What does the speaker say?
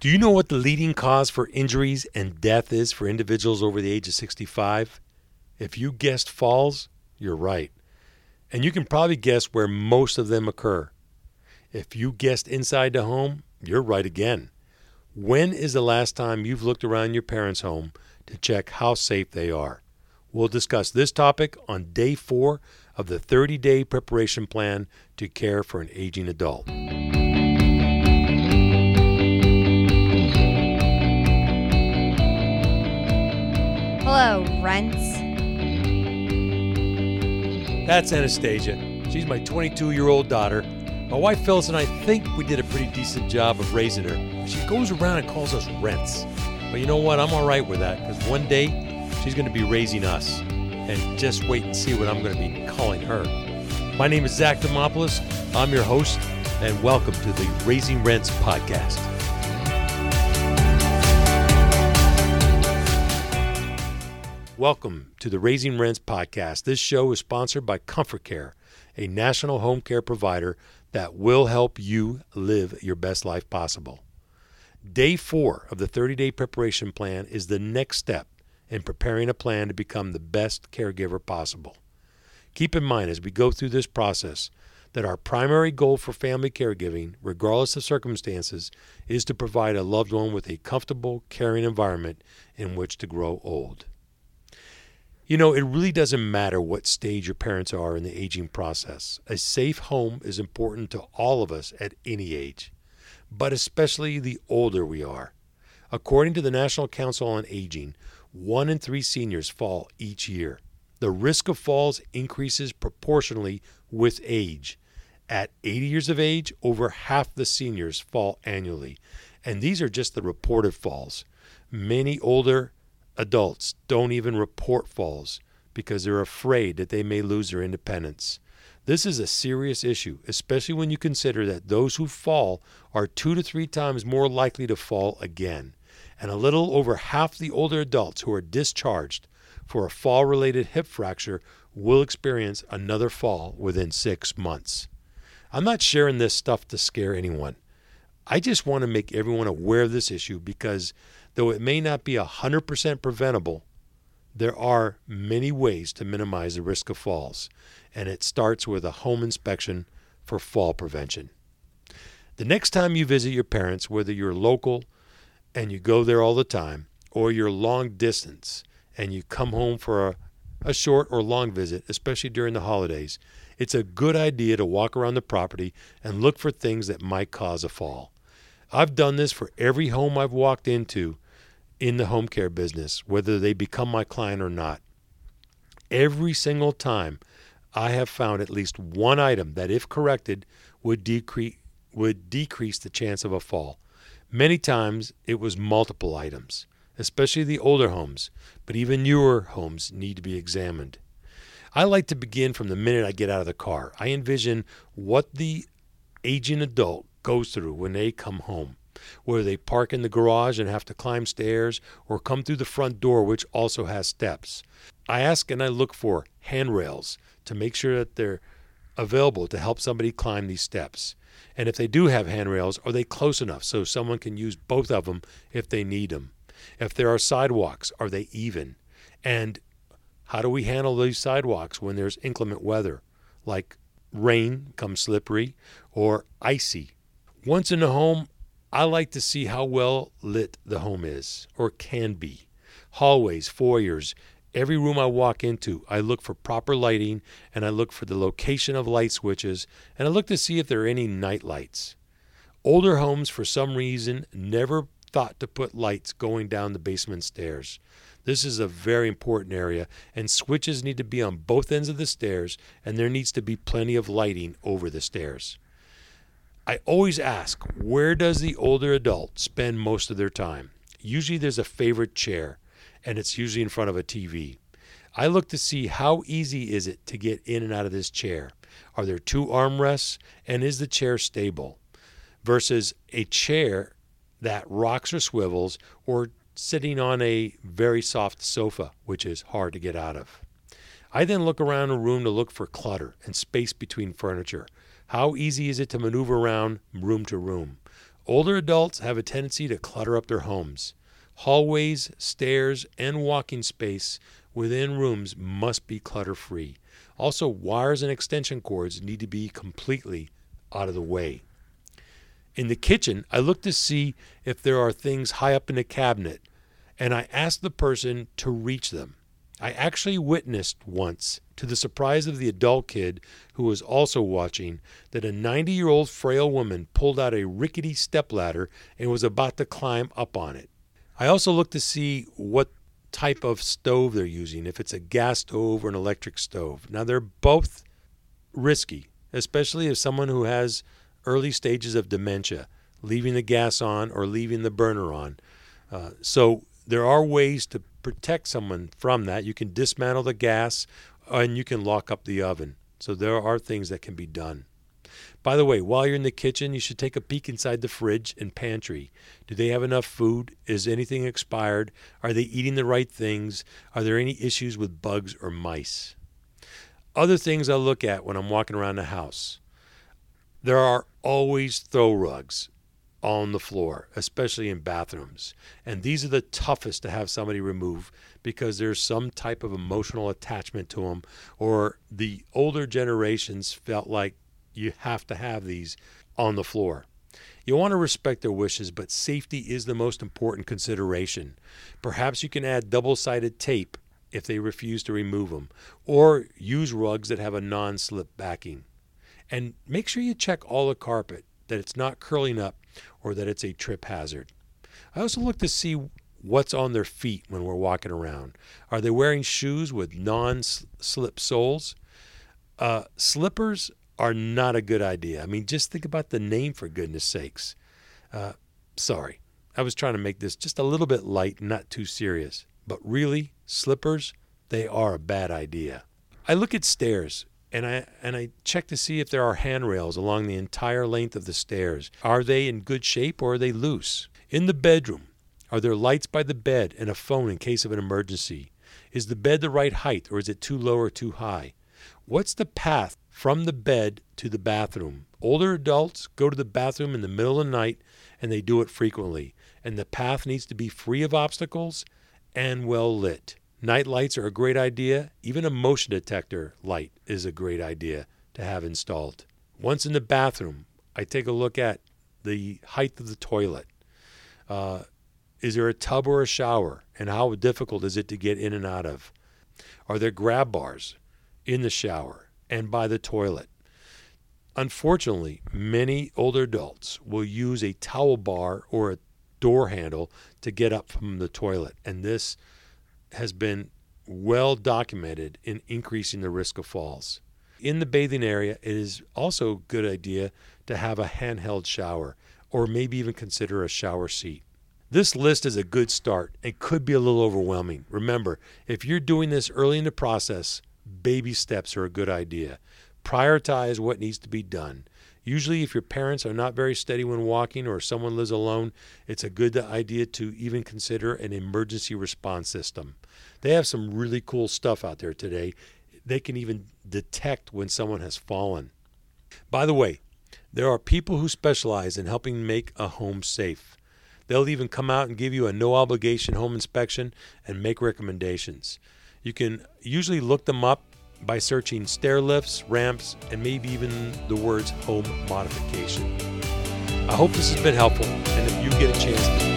Do you know what the leading cause for injuries and death is for individuals over the age of 65? If you guessed falls, you're right. And you can probably guess where most of them occur. If you guessed inside the home, you're right again. When is the last time you've looked around your parents' home to check how safe they are? We'll discuss this topic on day four of the 30 day preparation plan to care for an aging adult. Rents. That's Anastasia. She's my 22 year old daughter. My wife Phyllis and I think we did a pretty decent job of raising her. She goes around and calls us rents. But you know what? I'm all right with that because one day she's going to be raising us. And just wait and see what I'm going to be calling her. My name is Zack Demopoulos. I'm your host, and welcome to the Raising Rents podcast. Welcome to the Raising Rents podcast. This show is sponsored by Comfort Care, a national home care provider that will help you live your best life possible. Day four of the 30 day preparation plan is the next step in preparing a plan to become the best caregiver possible. Keep in mind as we go through this process that our primary goal for family caregiving, regardless of circumstances, is to provide a loved one with a comfortable, caring environment in which to grow old. You know, it really doesn't matter what stage your parents are in the aging process. A safe home is important to all of us at any age, but especially the older we are. According to the National Council on Aging, one in three seniors fall each year. The risk of falls increases proportionally with age. At 80 years of age, over half the seniors fall annually, and these are just the reported falls. Many older adults don't even report falls because they're afraid that they may lose their independence. This is a serious issue, especially when you consider that those who fall are two to three times more likely to fall again. And a little over half the older adults who are discharged for a fall related hip fracture will experience another fall within six months. I'm not sharing this stuff to scare anyone. I just want to make everyone aware of this issue because though it may not be 100% preventable, there are many ways to minimize the risk of falls, and it starts with a home inspection for fall prevention. The next time you visit your parents, whether you're local and you go there all the time, or you're long distance and you come home for a, a short or long visit, especially during the holidays, it's a good idea to walk around the property and look for things that might cause a fall. I've done this for every home I've walked into in the home care business, whether they become my client or not. Every single time, I have found at least one item that, if corrected, would decrease would decrease the chance of a fall. Many times it was multiple items, especially the older homes, but even newer homes need to be examined. I like to begin from the minute I get out of the car. I envision what the aging adult goes through when they come home, whether they park in the garage and have to climb stairs or come through the front door, which also has steps. I ask and I look for handrails to make sure that they're available to help somebody climb these steps. And if they do have handrails, are they close enough so someone can use both of them if they need them? If there are sidewalks, are they even? And how do we handle these sidewalks when there's inclement weather, like rain comes slippery or icy? Once in a home, I like to see how well lit the home is or can be. Hallways, foyers, Every room I walk into, I look for proper lighting and I look for the location of light switches and I look to see if there are any night lights. Older homes, for some reason, never thought to put lights going down the basement stairs. This is a very important area, and switches need to be on both ends of the stairs, and there needs to be plenty of lighting over the stairs. I always ask, where does the older adult spend most of their time? Usually there's a favorite chair and it's usually in front of a TV. I look to see how easy is it to get in and out of this chair. Are there two armrests and is the chair stable? Versus a chair that rocks or swivels or sitting on a very soft sofa, which is hard to get out of. I then look around a room to look for clutter and space between furniture. How easy is it to maneuver around room to room? Older adults have a tendency to clutter up their homes. Hallways, stairs, and walking space within rooms must be clutter free. Also, wires and extension cords need to be completely out of the way. In the kitchen, I look to see if there are things high up in the cabinet, and I ask the person to reach them. I actually witnessed once, to the surprise of the adult kid who was also watching, that a 90 year old frail woman pulled out a rickety stepladder and was about to climb up on it. I also look to see what type of stove they're using, if it's a gas stove or an electric stove. Now, they're both risky, especially if someone who has early stages of dementia, leaving the gas on or leaving the burner on. Uh, so, there are ways to protect someone from that. You can dismantle the gas and you can lock up the oven. So, there are things that can be done. By the way, while you're in the kitchen, you should take a peek inside the fridge and pantry. Do they have enough food? Is anything expired? Are they eating the right things? Are there any issues with bugs or mice? Other things I look at when I'm walking around the house. There are always throw rugs on the floor, especially in bathrooms. And these are the toughest to have somebody remove because there's some type of emotional attachment to them, or the older generations felt like you have to have these on the floor. You want to respect their wishes, but safety is the most important consideration. Perhaps you can add double sided tape if they refuse to remove them, or use rugs that have a non slip backing. And make sure you check all the carpet, that it's not curling up or that it's a trip hazard. I also look to see what's on their feet when we're walking around. Are they wearing shoes with non slip soles? Uh, slippers are not a good idea. I mean, just think about the name for goodness sakes. Uh, sorry, I was trying to make this just a little bit light not too serious. But really, slippers, they are a bad idea. I look at stairs and I and I check to see if there are handrails along the entire length of the stairs. Are they in good shape or are they loose? In the bedroom, are there lights by the bed and a phone in case of an emergency? Is the bed the right height or is it too low or too high? What's the path from the bed to the bathroom. Older adults go to the bathroom in the middle of the night and they do it frequently. And the path needs to be free of obstacles and well lit. Night lights are a great idea. Even a motion detector light is a great idea to have installed. Once in the bathroom, I take a look at the height of the toilet. Uh, is there a tub or a shower? And how difficult is it to get in and out of? Are there grab bars in the shower? and by the toilet. Unfortunately, many older adults will use a towel bar or a door handle to get up from the toilet, and this has been well documented in increasing the risk of falls. In the bathing area, it is also a good idea to have a handheld shower or maybe even consider a shower seat. This list is a good start and could be a little overwhelming. Remember, if you're doing this early in the process, baby steps are a good idea. Prioritize what needs to be done. Usually, if your parents are not very steady when walking or someone lives alone, it's a good idea to even consider an emergency response system. They have some really cool stuff out there today. They can even detect when someone has fallen. By the way, there are people who specialize in helping make a home safe. They'll even come out and give you a no obligation home inspection and make recommendations. You can usually look them up by searching stair lifts, ramps, and maybe even the words home modification. I hope this has been helpful, and if you get a chance